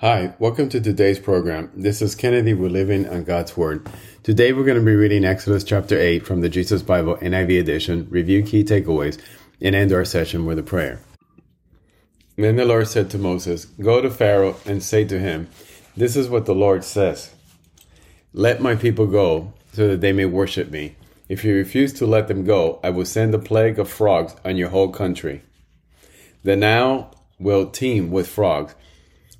Hi, welcome to today's program. This is Kennedy. We're living on God's Word. Today we're going to be reading Exodus chapter 8 from the Jesus Bible NIV edition, review key takeaways, and end our session with a prayer. Then the Lord said to Moses, Go to Pharaoh and say to him, This is what the Lord says Let my people go, so that they may worship me. If you refuse to let them go, I will send a plague of frogs on your whole country. The Nile will teem with frogs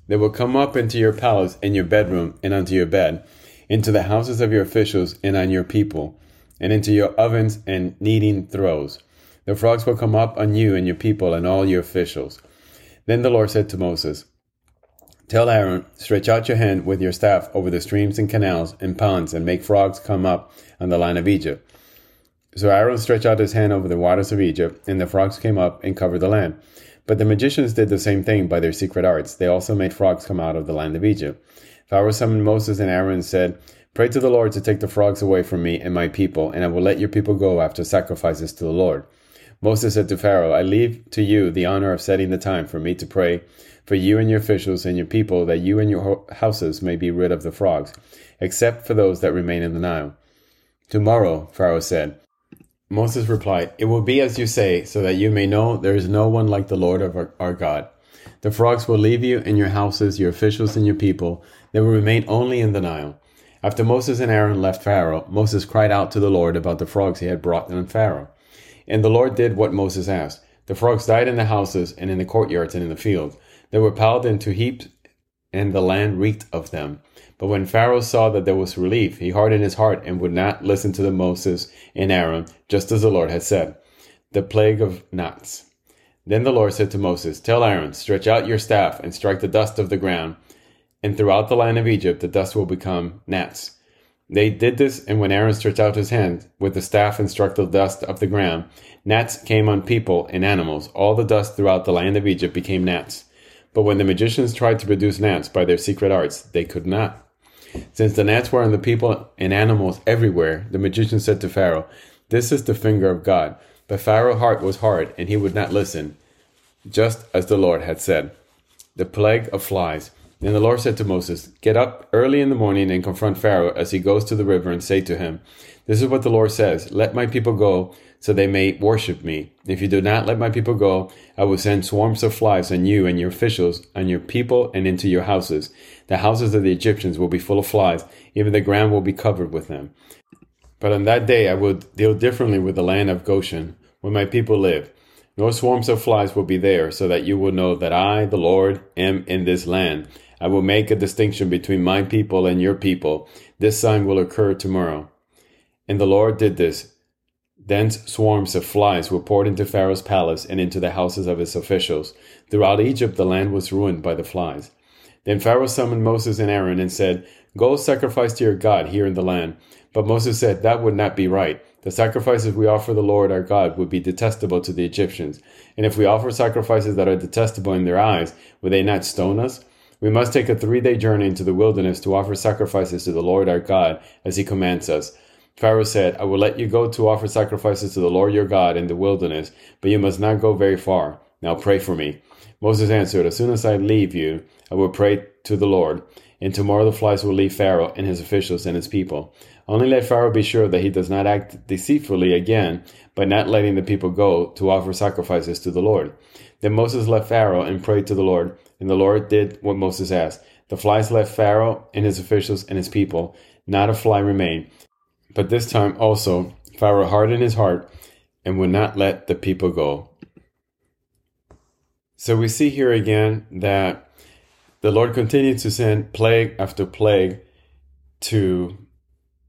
they will come up into your palace and your bedroom and onto your bed, into the houses of your officials and on your people, and into your ovens and kneading throws. The frogs will come up on you and your people and all your officials. Then the Lord said to Moses, Tell Aaron, stretch out your hand with your staff over the streams and canals and ponds and make frogs come up on the land of Egypt. So Aaron stretched out his hand over the waters of Egypt, and the frogs came up and covered the land. But the magicians did the same thing by their secret arts. They also made frogs come out of the land of Egypt. Pharaoh summoned Moses and Aaron and said, Pray to the Lord to take the frogs away from me and my people, and I will let your people go after sacrifices to the Lord. Moses said to Pharaoh, I leave to you the honor of setting the time for me to pray for you and your officials and your people, that you and your houses may be rid of the frogs, except for those that remain in the Nile. Tomorrow, Pharaoh said, Moses replied, It will be as you say, so that you may know there is no one like the Lord of our, our, God. The frogs will leave you and your houses, your officials and your people. They will remain only in the Nile. After Moses and Aaron left Pharaoh, Moses cried out to the Lord about the frogs he had brought on Pharaoh. And the Lord did what Moses asked. The frogs died in the houses and in the courtyards and in the fields. They were piled into heaps, and the land reeked of them. But when Pharaoh saw that there was relief, he hardened his heart and would not listen to the Moses and Aaron, just as the Lord had said. The plague of gnats. Then the Lord said to Moses, Tell Aaron, stretch out your staff and strike the dust of the ground, and throughout the land of Egypt the dust will become gnats. They did this, and when Aaron stretched out his hand with the staff and struck the dust of the ground, gnats came on people and animals. All the dust throughout the land of Egypt became gnats. But when the magicians tried to produce gnats by their secret arts, they could not. Since the gnats were on the people and animals everywhere, the magician said to Pharaoh, This is the finger of God. But Pharaoh's heart was hard, and he would not listen, just as the Lord had said. The plague of flies. Then the Lord said to Moses, Get up early in the morning and confront Pharaoh as he goes to the river, and say to him, This is what the Lord says Let my people go, so they may worship me. If you do not let my people go, I will send swarms of flies on you and your officials, on your people, and into your houses. The houses of the Egyptians will be full of flies, even the ground will be covered with them. But on that day I will deal differently with the land of Goshen, where my people live. No swarms of flies will be there, so that you will know that I, the Lord, am in this land. I will make a distinction between my people and your people. This sign will occur tomorrow. And the Lord did this. Dense swarms of flies were poured into Pharaoh's palace and into the houses of his officials. Throughout Egypt, the land was ruined by the flies. Then Pharaoh summoned Moses and Aaron and said, Go sacrifice to your God here in the land. But Moses said, That would not be right. The sacrifices we offer the Lord our God would be detestable to the Egyptians. And if we offer sacrifices that are detestable in their eyes, would they not stone us? We must take a three day journey into the wilderness to offer sacrifices to the Lord our God, as he commands us. Pharaoh said, I will let you go to offer sacrifices to the Lord your God in the wilderness, but you must not go very far. Now pray for me. Moses answered, As soon as I leave you, I will pray to the Lord, and tomorrow the flies will leave Pharaoh and his officials and his people. Only let Pharaoh be sure that he does not act deceitfully again by not letting the people go to offer sacrifices to the Lord. Then Moses left Pharaoh and prayed to the Lord, and the Lord did what Moses asked. The flies left Pharaoh and his officials and his people. Not a fly remained. But this time also Pharaoh hardened his heart and would not let the people go. So we see here again that the Lord continued to send plague after plague to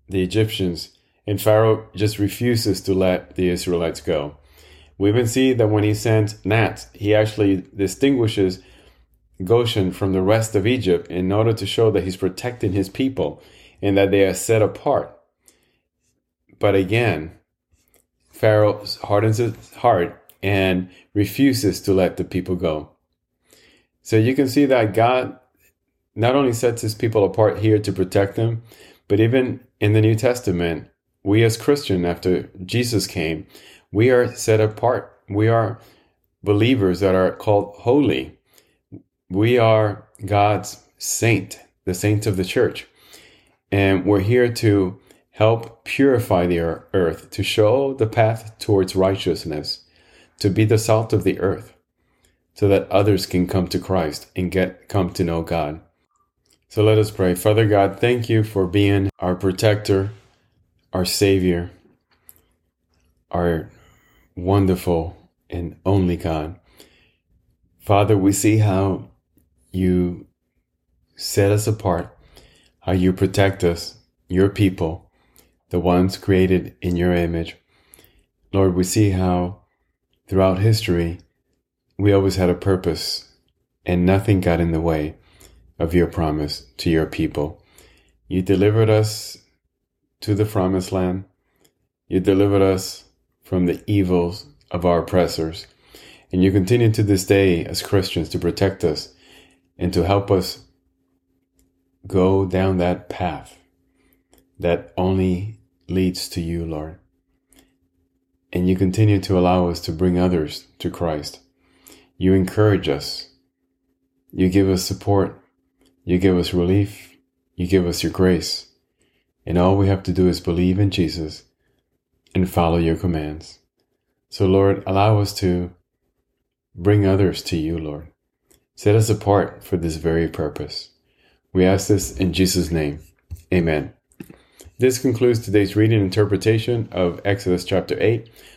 the Egyptians, and Pharaoh just refuses to let the Israelites go. We even see that when he sends gnats, he actually distinguishes Goshen from the rest of Egypt in order to show that he's protecting his people and that they are set apart. But again, Pharaoh hardens his heart and refuses to let the people go. So you can see that God not only sets his people apart here to protect them, but even in the New Testament, we as Christian after Jesus came, we are set apart. We are believers that are called holy. We are God's saint, the saints of the church. And we're here to help purify the earth, to show the path towards righteousness, to be the salt of the earth, so that others can come to Christ and get come to know God. So let us pray. Father God, thank you for being our protector, our savior, our wonderful and only God. Father, we see how you set us apart, how you protect us, your people, the ones created in your image. Lord, we see how throughout history we always had a purpose and nothing got in the way of your promise to your people. You delivered us to the promised land. You delivered us from the evils of our oppressors. And you continue to this day as Christians to protect us and to help us go down that path that only leads to you, Lord. And you continue to allow us to bring others to Christ. You encourage us. You give us support. You give us relief. You give us your grace. And all we have to do is believe in Jesus and follow your commands. So, Lord, allow us to bring others to you, Lord. Set us apart for this very purpose. We ask this in Jesus' name. Amen. This concludes today's reading interpretation of Exodus chapter 8.